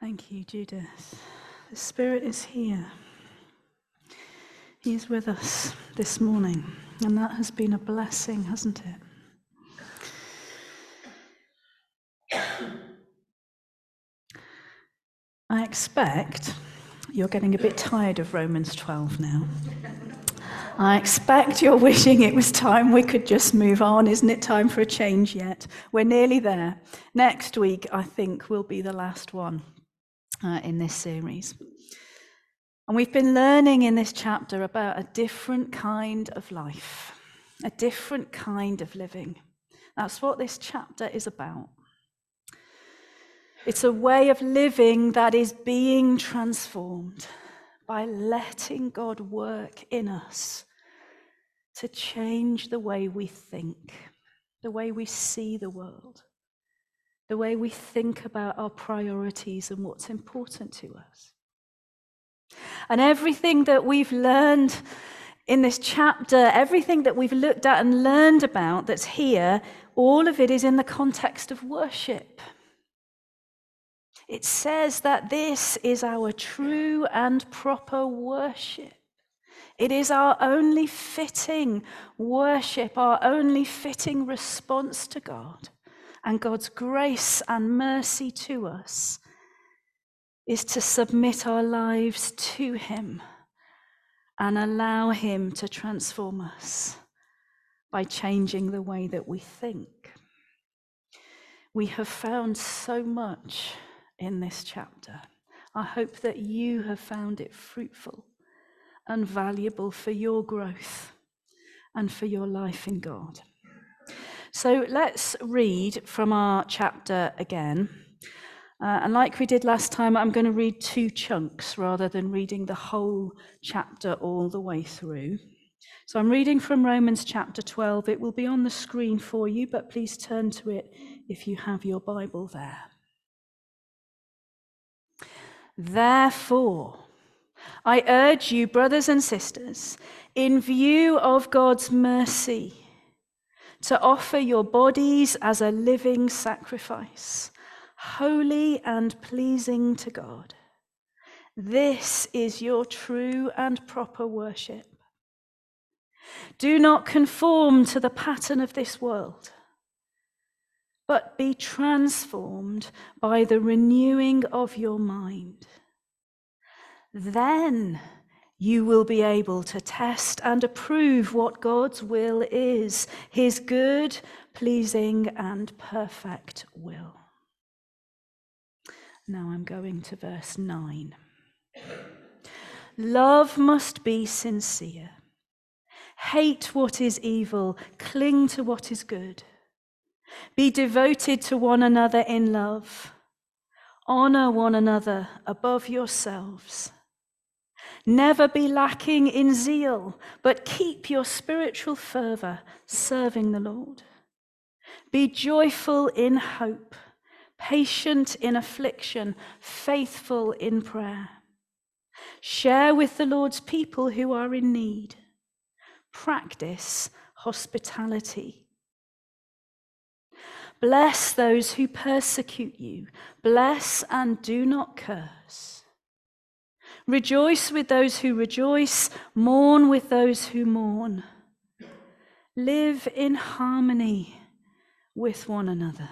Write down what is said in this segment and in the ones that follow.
Thank you, Judith. The Spirit is here. He is with us this morning, and that has been a blessing, hasn't it? I expect you're getting a bit tired of Romans 12 now. I expect you're wishing it was time we could just move on. Isn't it time for a change yet? We're nearly there. Next week, I think, will be the last one uh, in this series. And we've been learning in this chapter about a different kind of life, a different kind of living. That's what this chapter is about. It's a way of living that is being transformed by letting God work in us to change the way we think, the way we see the world, the way we think about our priorities and what's important to us. And everything that we've learned in this chapter, everything that we've looked at and learned about that's here, all of it is in the context of worship. It says that this is our true and proper worship. It is our only fitting worship, our only fitting response to God and God's grace and mercy to us is to submit our lives to Him and allow Him to transform us by changing the way that we think. We have found so much in this chapter. I hope that you have found it fruitful and valuable for your growth and for your life in God. So let's read from our chapter again. Uh, and like we did last time, I'm going to read two chunks rather than reading the whole chapter all the way through. So I'm reading from Romans chapter 12. It will be on the screen for you, but please turn to it if you have your Bible there. Therefore, I urge you, brothers and sisters, in view of God's mercy, to offer your bodies as a living sacrifice, holy and pleasing to God. This is your true and proper worship. Do not conform to the pattern of this world, but be transformed by the renewing of your mind then you will be able to test and approve what God's will is, his good, pleasing, and perfect will. Now I'm going to verse 9. Love must be sincere. Hate what is evil, cling to what is good. Be devoted to one another in love. Honor one another above yourselves. Never be lacking in zeal, but keep your spiritual fervor serving the Lord. Be joyful in hope, patient in affliction, faithful in prayer. Share with the Lord's people who are in need. Practice hospitality. Bless those who persecute you. Bless and do not curse. Rejoice with those who rejoice, mourn with those who mourn. Live in harmony with one another.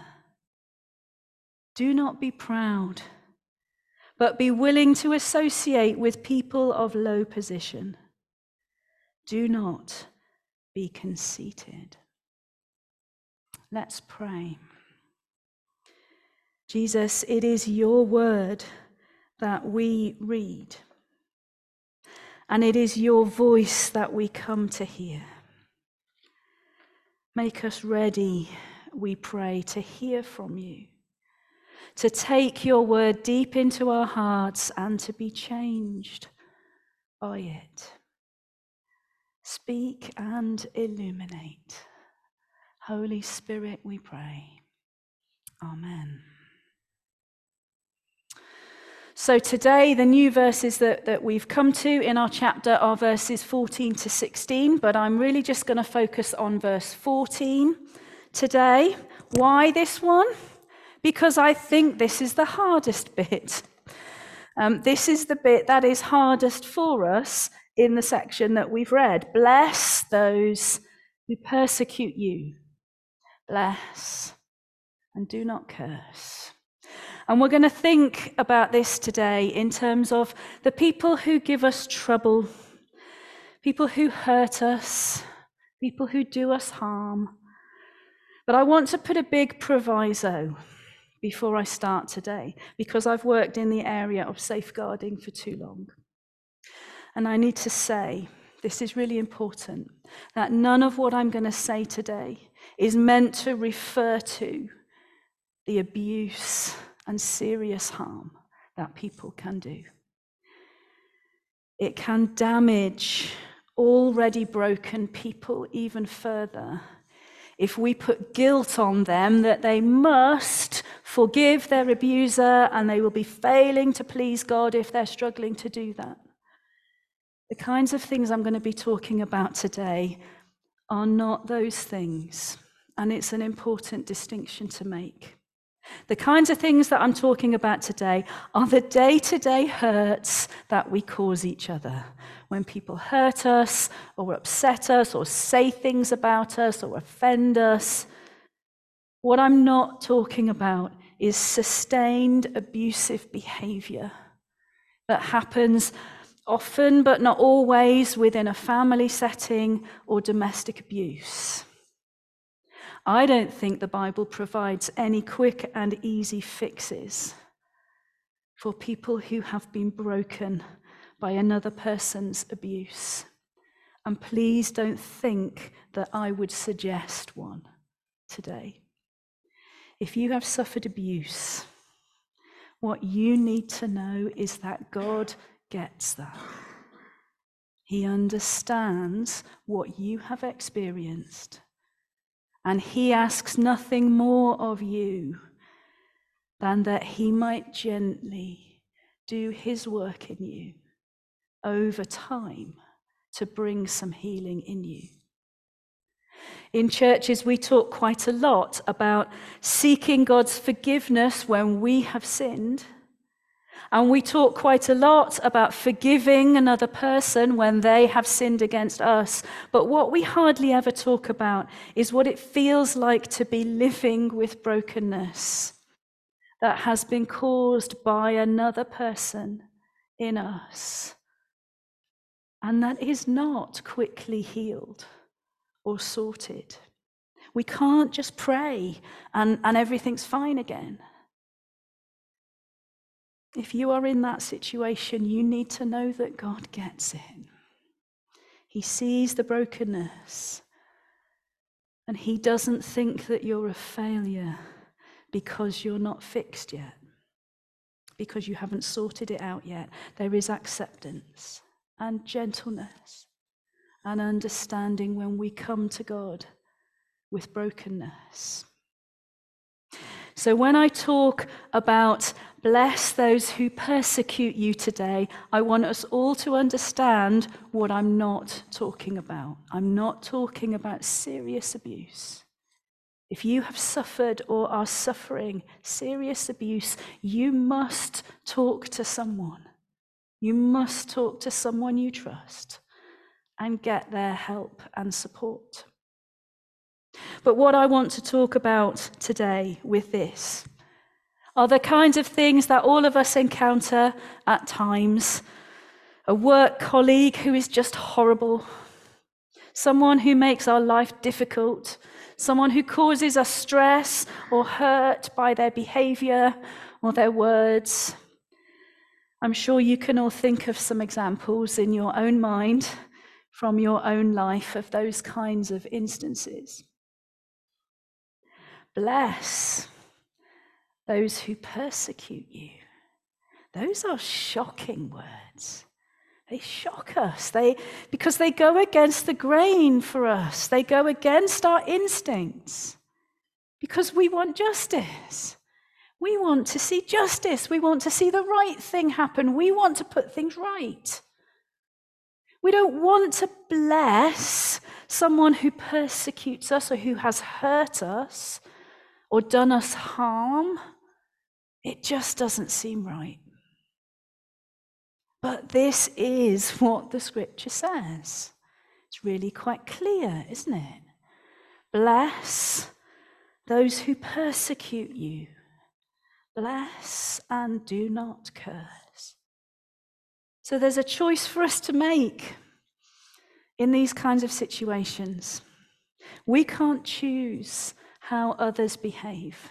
Do not be proud, but be willing to associate with people of low position. Do not be conceited. Let's pray. Jesus, it is your word that we read. And it is your voice that we come to hear. Make us ready, we pray, to hear from you, to take your word deep into our hearts and to be changed by it. Speak and illuminate. Holy Spirit, we pray. Amen. So today, the new verses that, that we've come to in our chapter are verses 14 to 16, but I'm really just going to focus on verse 14 today. Why this one? Because I think this is the hardest bit. Um, this is the bit that is hardest for us in the section that we've read. Bless those who persecute you. Bless and do not curse. And we're going to think about this today in terms of the people who give us trouble, people who hurt us, people who do us harm. But I want to put a big proviso before I start today because I've worked in the area of safeguarding for too long. And I need to say, this is really important, that none of what I'm going to say today is meant to refer to the abuse and serious harm that people can do. It can damage already broken people even further if we put guilt on them that they must forgive their abuser and they will be failing to please God if they're struggling to do that. The kinds of things I'm going to be talking about today are not those things, and it's an important distinction to make. The kinds of things that I'm talking about today are the day to day hurts that we cause each other. When people hurt us, or upset us, or say things about us, or offend us. What I'm not talking about is sustained abusive behavior that happens often, but not always, within a family setting or domestic abuse. I don't think the Bible provides any quick and easy fixes for people who have been broken by another person's abuse. And please don't think that I would suggest one today. If you have suffered abuse, what you need to know is that God gets that. He understands what you have experienced and he asks nothing more of you than that he might gently do his work in you over time to bring some healing in you. In churches, we talk quite a lot about seeking God's forgiveness when we have sinned and we talk quite a lot about forgiving another person when they have sinned against us. But what we hardly ever talk about is what it feels like to be living with brokenness that has been caused by another person in us. And that is not quickly healed or sorted. We can't just pray and, and everything's fine again. If you are in that situation, you need to know that God gets it. He sees the brokenness. And He doesn't think that you're a failure because you're not fixed yet, because you haven't sorted it out yet. There is acceptance and gentleness and understanding when we come to God with brokenness. So, when I talk about bless those who persecute you today, I want us all to understand what I'm not talking about. I'm not talking about serious abuse. If you have suffered or are suffering serious abuse, you must talk to someone. You must talk to someone you trust and get their help and support. But what I want to talk about today with this are the kinds of things that all of us encounter at times. A work colleague who is just horrible, someone who makes our life difficult, someone who causes us stress or hurt by their behavior or their words. I'm sure you can all think of some examples in your own mind from your own life of those kinds of instances. Bless those who persecute you. Those are shocking words. They shock us. They because they go against the grain for us. They go against our instincts. Because we want justice. We want to see justice. We want to see the right thing happen. We want to put things right. We don't want to bless someone who persecutes us or who has hurt us or done us harm, it just doesn't seem right. But this is what the scripture says. It's really quite clear, isn't it? Bless those who persecute you. Bless and do not curse. So there's a choice for us to make in these kinds of situations. We can't choose how others behave,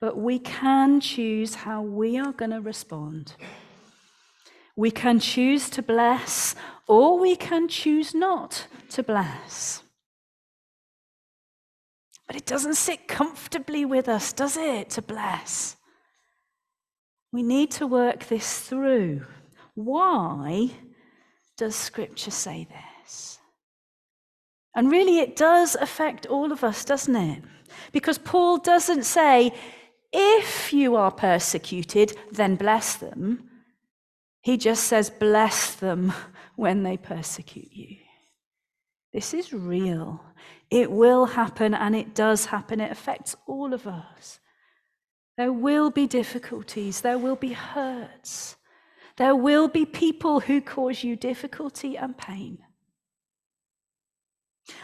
but we can choose how we are going to respond. We can choose to bless, or we can choose not to bless. But it doesn't sit comfortably with us, does it, to bless? We need to work this through. Why does Scripture say this? And really, it does affect all of us, doesn't it? Because Paul doesn't say, if you are persecuted, then bless them. He just says, bless them when they persecute you. This is real. It will happen, and it does happen. It affects all of us. There will be difficulties, there will be hurts, there will be people who cause you difficulty and pain.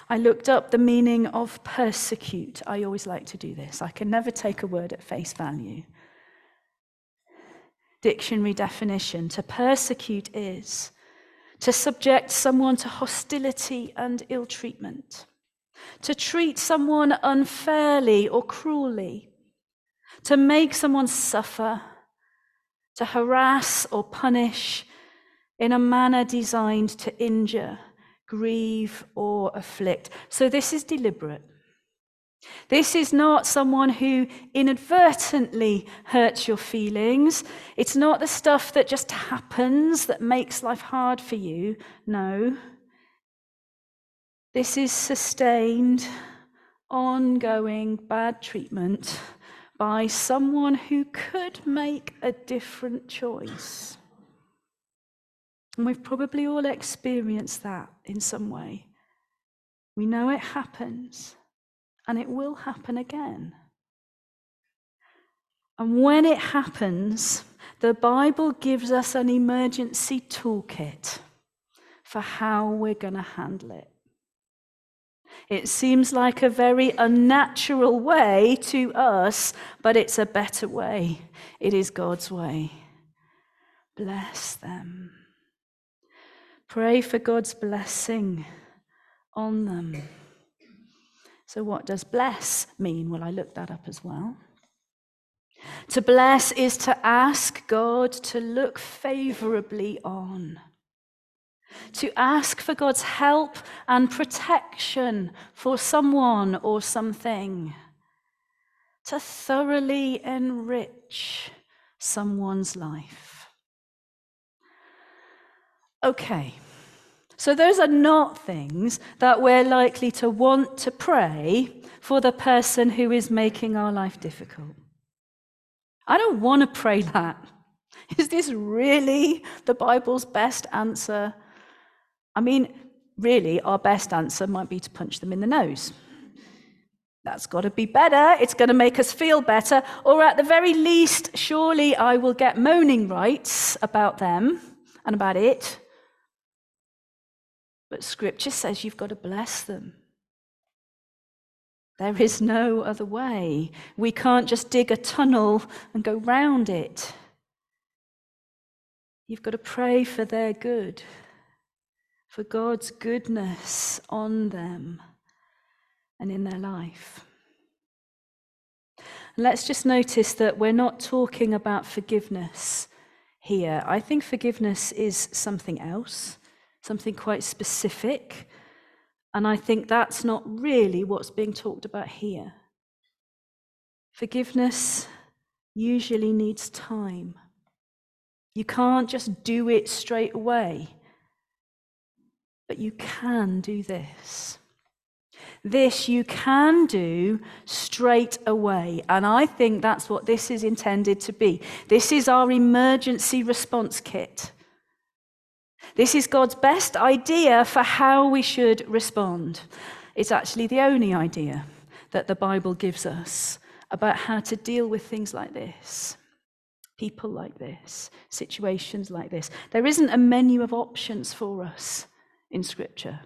I looked up the meaning of persecute. I always like to do this. I can never take a word at face value. Dictionary definition to persecute is to subject someone to hostility and ill treatment to treat someone unfairly or cruelly, to make someone suffer, to harass or punish in a manner designed to injure, grieve, or afflict. So this is deliberate. This is not someone who inadvertently hurts your feelings. It's not the stuff that just happens that makes life hard for you. No. This is sustained, ongoing bad treatment by someone who could make a different choice. And we've probably all experienced that in some way. We know it happens, and it will happen again. And when it happens, the Bible gives us an emergency toolkit for how we're going to handle it. It seems like a very unnatural way to us, but it's a better way. It is God's way. Bless them. Pray for God's blessing on them. So, what does bless mean? Well, I looked that up as well. To bless is to ask God to look favorably on to ask for God's help and protection for someone or something, to thoroughly enrich someone's life. Okay, so those are not things that we're likely to want to pray for the person who is making our life difficult. I don't want to pray that. Is this really the Bible's best answer I mean, really, our best answer might be to punch them in the nose. That's got to be better. It's going to make us feel better. Or at the very least, surely I will get moaning rights about them and about it. But scripture says you've got to bless them. There is no other way. We can't just dig a tunnel and go round it. You've got to pray for their good for God's goodness on them and in their life. Let's just notice that we're not talking about forgiveness here. I think forgiveness is something else, something quite specific. And I think that's not really what's being talked about here. Forgiveness usually needs time. You can't just do it straight away. But you can do this. This you can do straight away. And I think that's what this is intended to be. This is our emergency response kit. This is God's best idea for how we should respond. It's actually the only idea that the Bible gives us about how to deal with things like this. people like this, situations like this. There isn't a menu of options for us in Scripture.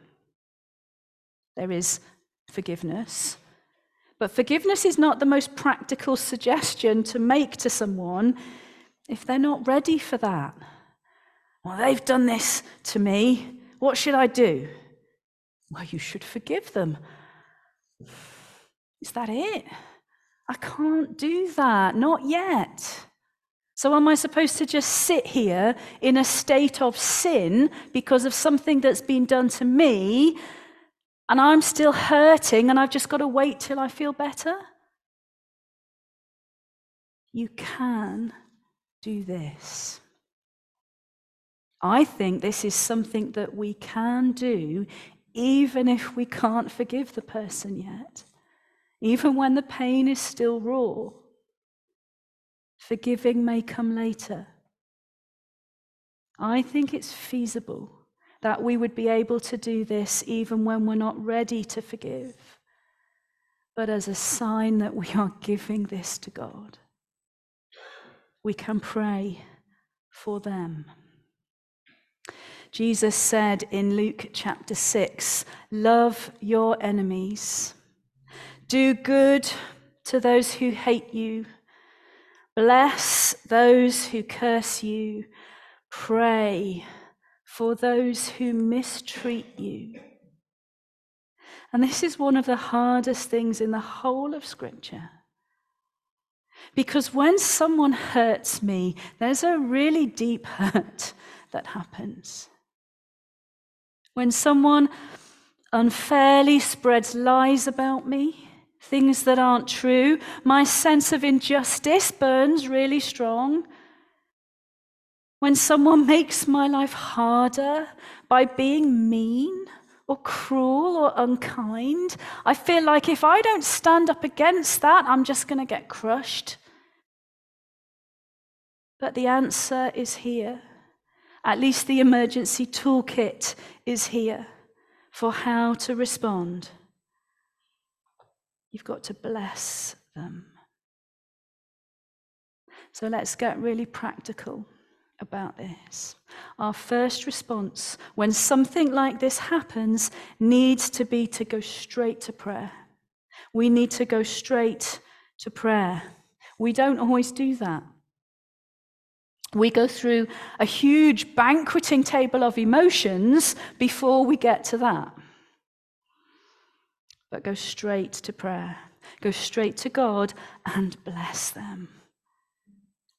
There is forgiveness, but forgiveness is not the most practical suggestion to make to someone if they're not ready for that. Well, they've done this to me. What should I do? Well, you should forgive them. Is that it? I can't do that, not yet. So, am I supposed to just sit here in a state of sin because of something that's been done to me and I'm still hurting and I've just got to wait till I feel better? You can do this. I think this is something that we can do even if we can't forgive the person yet, even when the pain is still raw. Forgiving may come later. I think it's feasible that we would be able to do this even when we're not ready to forgive, but as a sign that we are giving this to God. We can pray for them. Jesus said in Luke chapter 6 Love your enemies, do good to those who hate you, bless those who curse you, pray for those who mistreat you. And this is one of the hardest things in the whole of Scripture. Because when someone hurts me, there's a really deep hurt that happens. When someone unfairly spreads lies about me, things that aren't true, my sense of injustice burns really strong. When someone makes my life harder by being mean or cruel or unkind, I feel like if I don't stand up against that, I'm just going to get crushed. But the answer is here. At least the emergency toolkit is here for how to respond. You've got to bless them. So let's get really practical about this. Our first response when something like this happens needs to be to go straight to prayer. We need to go straight to prayer. We don't always do that. We go through a huge banqueting table of emotions before we get to that. But go straight to prayer. Go straight to God and bless them.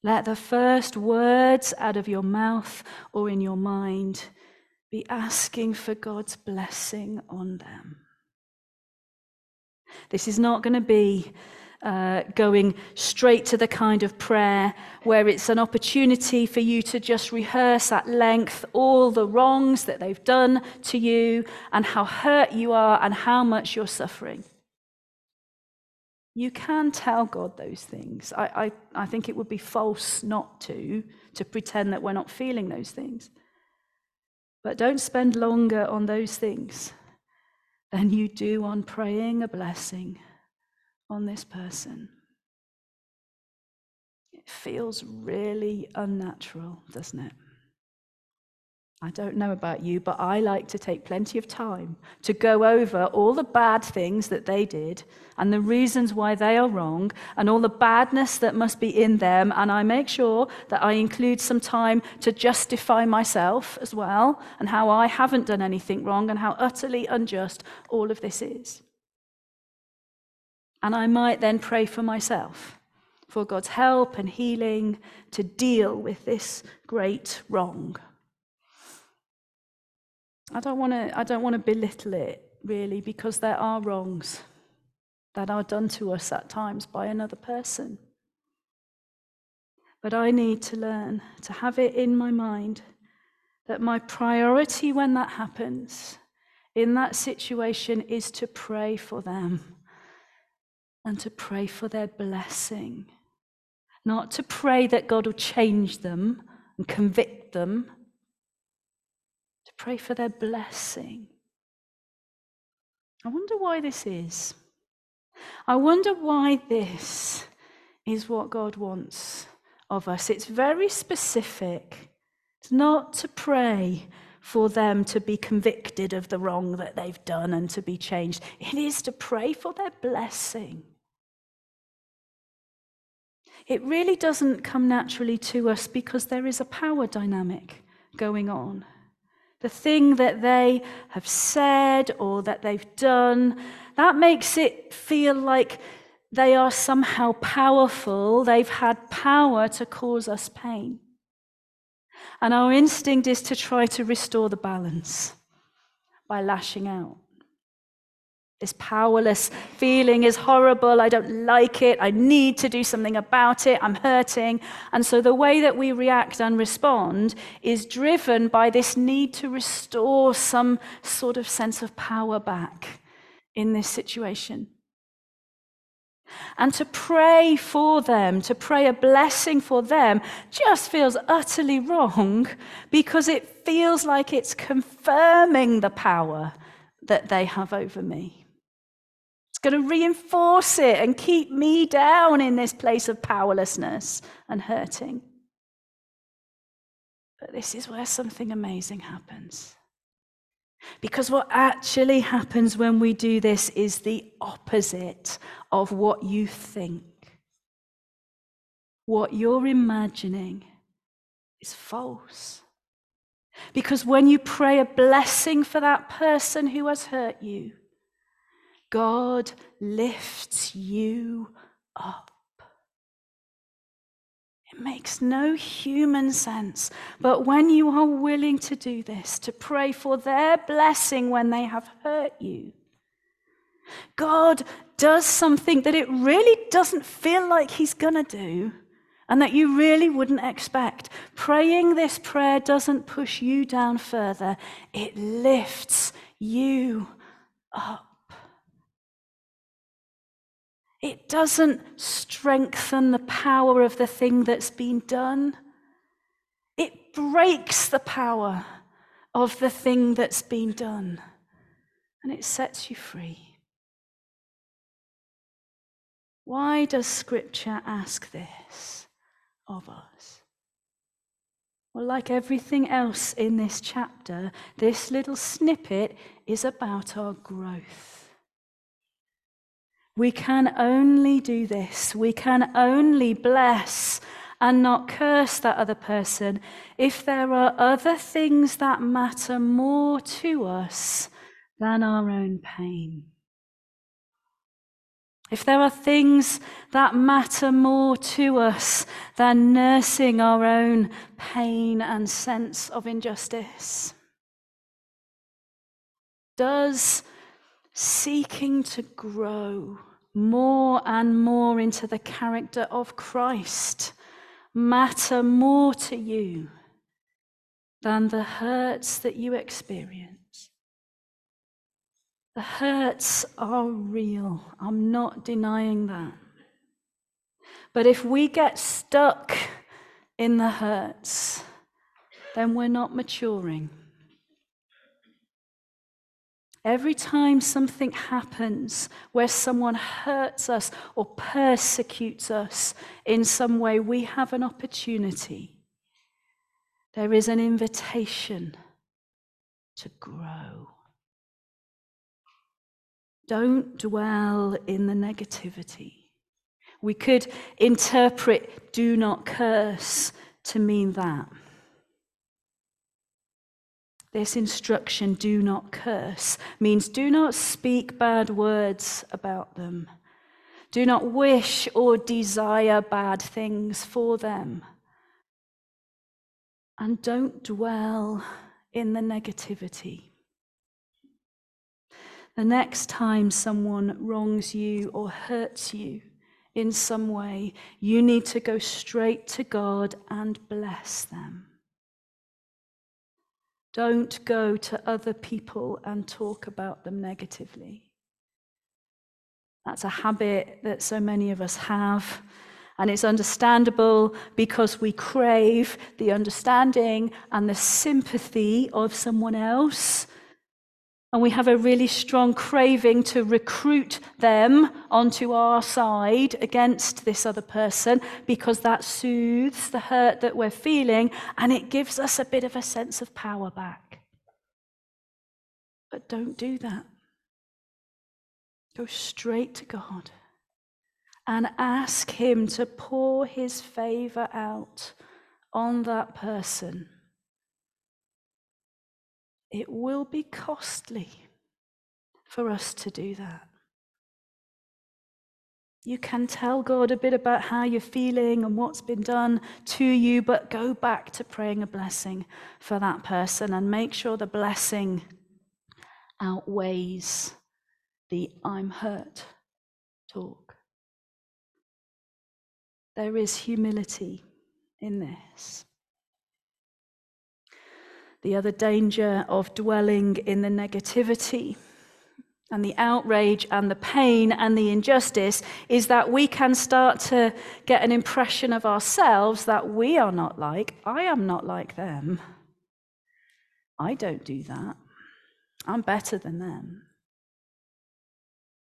Let the first words out of your mouth or in your mind be asking for God's blessing on them. This is not going to be uh, going straight to the kind of prayer where it's an opportunity for you to just rehearse at length all the wrongs that they've done to you and how hurt you are and how much you're suffering. You can tell God those things. I, I, I think it would be false not to, to pretend that we're not feeling those things. But don't spend longer on those things than you do on praying a blessing on this person. It feels really unnatural, doesn't it? I don't know about you, but I like to take plenty of time to go over all the bad things that they did and the reasons why they are wrong and all the badness that must be in them. And I make sure that I include some time to justify myself as well and how I haven't done anything wrong and how utterly unjust all of this is. And I might then pray for myself, for God's help and healing to deal with this great wrong. I don't want to I don't want to belittle it really because there are wrongs that are done to us at times by another person. But I need to learn to have it in my mind that my priority when that happens in that situation is to pray for them and to pray for their blessing. Not to pray that God will change them and convict them, to pray for their blessing. I wonder why this is. I wonder why this is what God wants of us. It's very specific. It's not to pray for them to be convicted of the wrong that they've done and to be changed, it is to pray for their blessing. It really doesn't come naturally to us because there is a power dynamic going on. The thing that they have said or that they've done, that makes it feel like they are somehow powerful. They've had power to cause us pain. And our instinct is to try to restore the balance by lashing out. This powerless feeling is horrible. I don't like it. I need to do something about it. I'm hurting. And so the way that we react and respond is driven by this need to restore some sort of sense of power back in this situation. And to pray for them, to pray a blessing for them, just feels utterly wrong because it feels like it's confirming the power that they have over me. It's going to reinforce it and keep me down in this place of powerlessness and hurting. But this is where something amazing happens. Because what actually happens when we do this is the opposite of what you think. What you're imagining is false. Because when you pray a blessing for that person who has hurt you, God lifts you up. It makes no human sense. But when you are willing to do this, to pray for their blessing when they have hurt you, God does something that it really doesn't feel like He's going to do and that you really wouldn't expect. Praying this prayer doesn't push you down further, it lifts you up. It doesn't strengthen the power of the thing that's been done. It breaks the power of the thing that's been done. And it sets you free. Why does Scripture ask this of us? Well, like everything else in this chapter, this little snippet is about our growth. We can only do this. We can only bless and not curse that other person if there are other things that matter more to us than our own pain. If there are things that matter more to us than nursing our own pain and sense of injustice, does seeking to grow more and more into the character of Christ matter more to you than the hurts that you experience. The hurts are real. I'm not denying that. But if we get stuck in the hurts, then we're not maturing. Every time something happens where someone hurts us or persecutes us in some way, we have an opportunity. There is an invitation to grow. Don't dwell in the negativity. We could interpret do not curse to mean that. This instruction, do not curse, means do not speak bad words about them. Do not wish or desire bad things for them. And don't dwell in the negativity. The next time someone wrongs you or hurts you in some way, you need to go straight to God and bless them. Don't go to other people and talk about them negatively. That's a habit that so many of us have. And it's understandable because we crave the understanding and the sympathy of someone else. And we have a really strong craving to recruit them onto our side against this other person because that soothes the hurt that we're feeling and it gives us a bit of a sense of power back. But don't do that. Go straight to God and ask Him to pour His favor out on that person. It will be costly for us to do that. You can tell God a bit about how you're feeling and what's been done to you, but go back to praying a blessing for that person and make sure the blessing outweighs the I'm hurt talk. There is humility in this. The other danger of dwelling in the negativity and the outrage and the pain and the injustice is that we can start to get an impression of ourselves that we are not like, I am not like them. I don't do that. I'm better than them.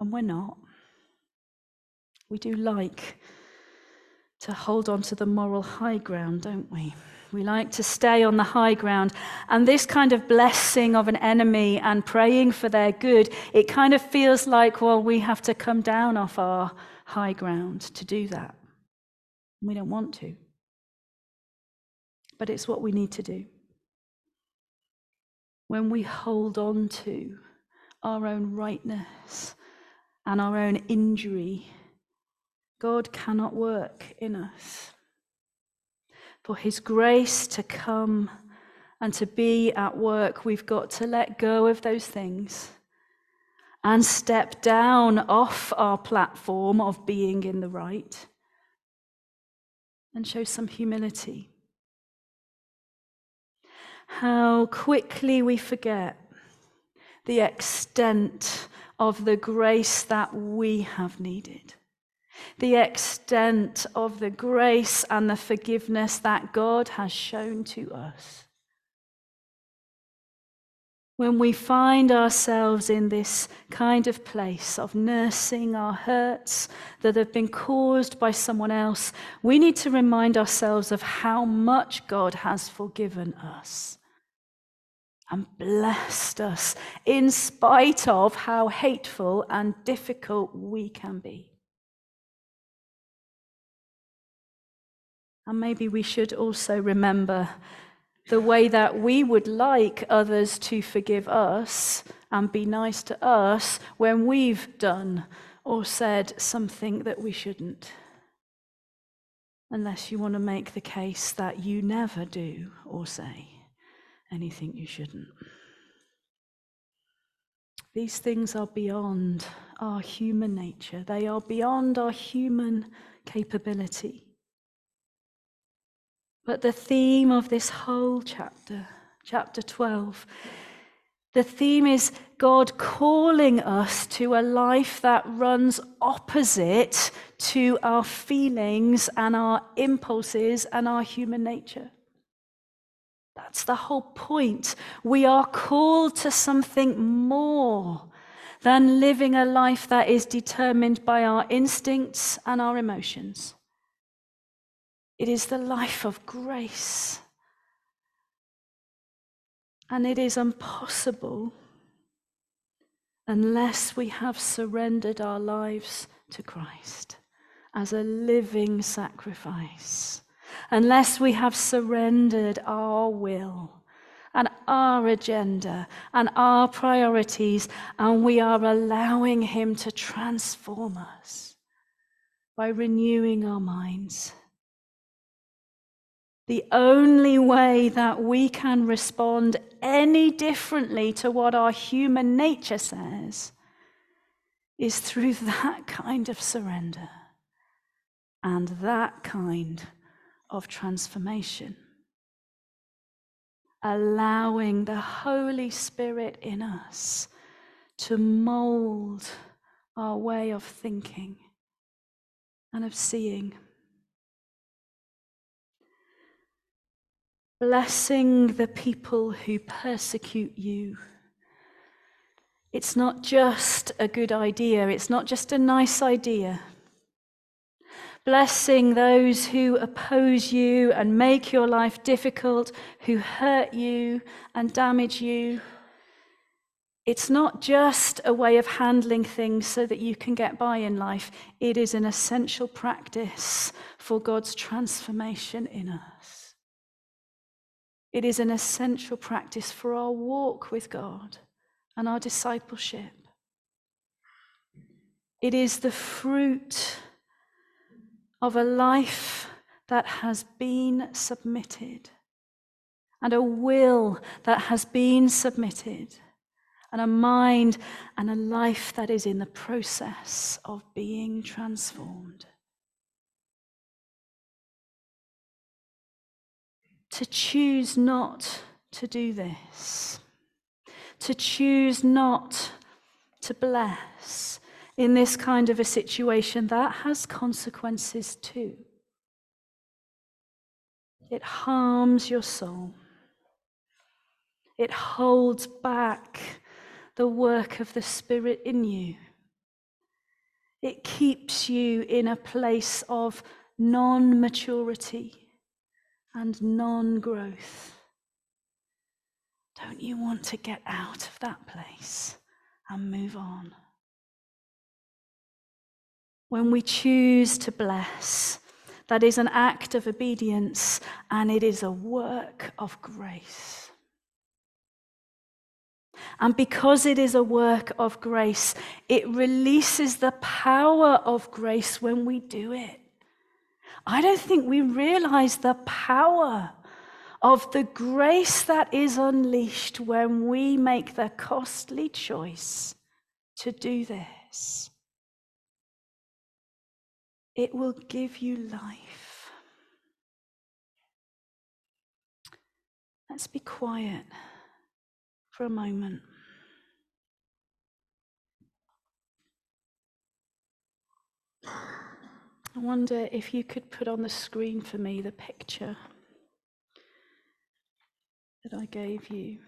And we're not. We do like to hold on to the moral high ground, don't we? We like to stay on the high ground. And this kind of blessing of an enemy and praying for their good, it kind of feels like, well, we have to come down off our high ground to do that. We don't want to. But it's what we need to do. When we hold on to our own rightness and our own injury, God cannot work in us. For His grace to come and to be at work, we've got to let go of those things and step down off our platform of being in the right and show some humility. How quickly we forget the extent of the grace that we have needed, the extent of the grace and the forgiveness that God has shown to us. When we find ourselves in this kind of place of nursing our hurts that have been caused by someone else, we need to remind ourselves of how much God has forgiven us and blessed us in spite of how hateful and difficult we can be. And maybe we should also remember the way that we would like others to forgive us and be nice to us when we've done or said something that we shouldn't. Unless you want to make the case that you never do or say anything you shouldn't. These things are beyond our human nature, they are beyond our human capability. But the theme of this whole chapter, chapter 12, the theme is God calling us to a life that runs opposite to our feelings and our impulses and our human nature. That's the whole point. We are called to something more than living a life that is determined by our instincts and our emotions. It is the life of grace. And it is impossible unless we have surrendered our lives to Christ as a living sacrifice unless we have surrendered our will and our agenda and our priorities, and we are allowing Him to transform us by renewing our minds. The only way that we can respond any differently to what our human nature says is through that kind of surrender and that kind of transformation. Allowing the Holy Spirit in us to mold our way of thinking and of seeing. Blessing the people who persecute you, It's not just a good idea, it's not just a nice idea. Blessing those who oppose you and make your life difficult, who hurt you and damage you. It's not just a way of handling things so that you can get by in life, it is an essential practice for God's transformation in us. It is an essential practice for our walk with God and our discipleship. It is the fruit of a life that has been submitted and a will that has been submitted and a mind and a life that is in the process of being transformed. To choose not to do this, to choose not to bless in this kind of a situation, that has consequences too. It harms your soul. It holds back the work of the Spirit in you. It keeps you in a place of non maturity and non growth. Don't you want to get out of that place and move on? When we choose to bless, that is an act of obedience and it is a work of grace. And because it is a work of grace, it releases the power of grace when we do it. I don't think we realize the power of the grace that is unleashed when we make the costly choice to do this. It will give you life. Let's be quiet for a moment. I wonder if you could put on the screen for me the picture that I gave you.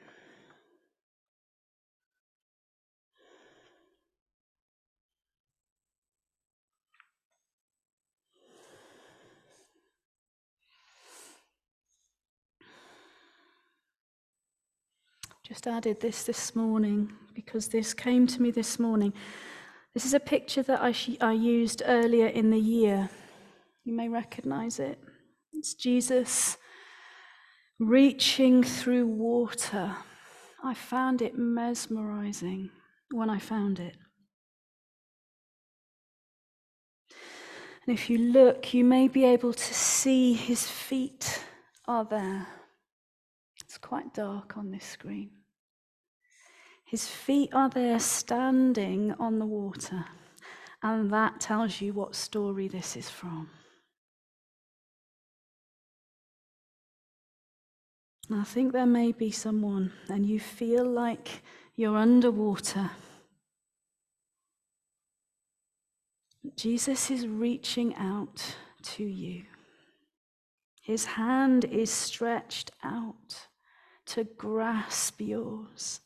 Just added this this morning because this came to me this morning. This is a picture that I, sh- I used earlier in the year. You may recognize it. It's Jesus reaching through water. I found it mesmerizing when I found it. And if you look, you may be able to see his feet are there. It's quite dark on this screen. His feet are there standing on the water, and that tells you what story this is from. I think there may be someone, and you feel like you're underwater. Jesus is reaching out to you. His hand is stretched out to grasp yours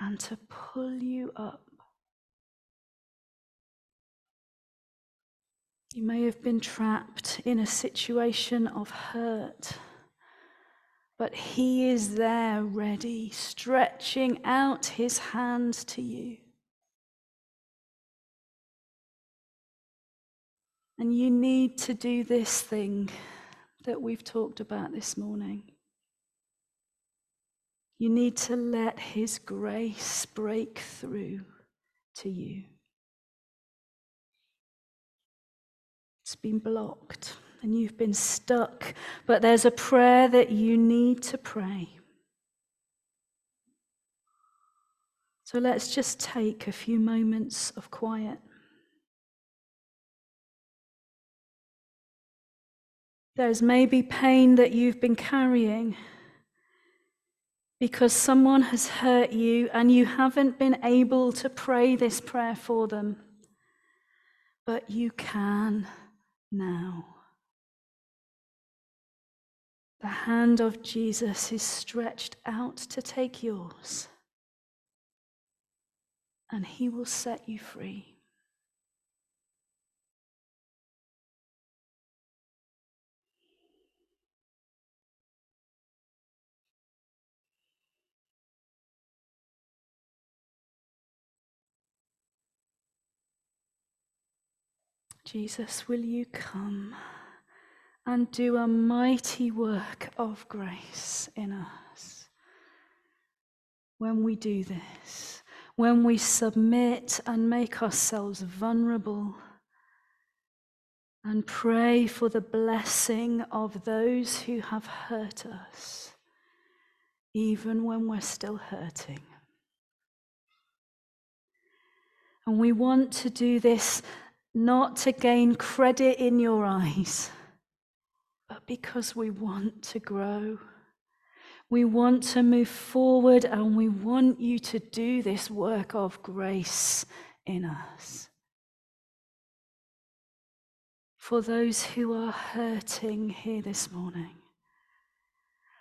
and to pull you up. You may have been trapped in a situation of hurt, but He is there ready, stretching out His hand to you. And you need to do this thing that we've talked about this morning. You need to let His grace break through to you. It's been blocked and you've been stuck, but there's a prayer that you need to pray. So let's just take a few moments of quiet. There's maybe pain that you've been carrying because someone has hurt you and you haven't been able to pray this prayer for them. But you can now. The hand of Jesus is stretched out to take yours. and He will set you free. Jesus, will you come and do a mighty work of grace in us? When we do this, when we submit and make ourselves vulnerable and pray for the blessing of those who have hurt us, even when we're still hurting. And we want to do this not to gain credit in your eyes, but because we want to grow. We want to move forward and we want you to do this work of grace in us. For those who are hurting here this morning,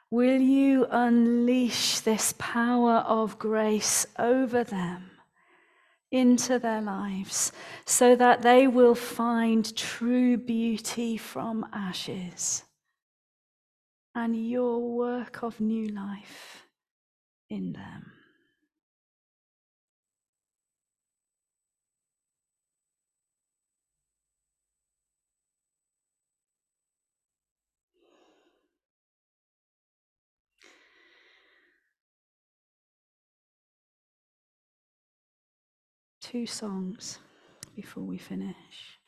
will you unleash this power of grace over them? Into their lives so that they will find true beauty from ashes and your work of new life in them. Two songs before we finish.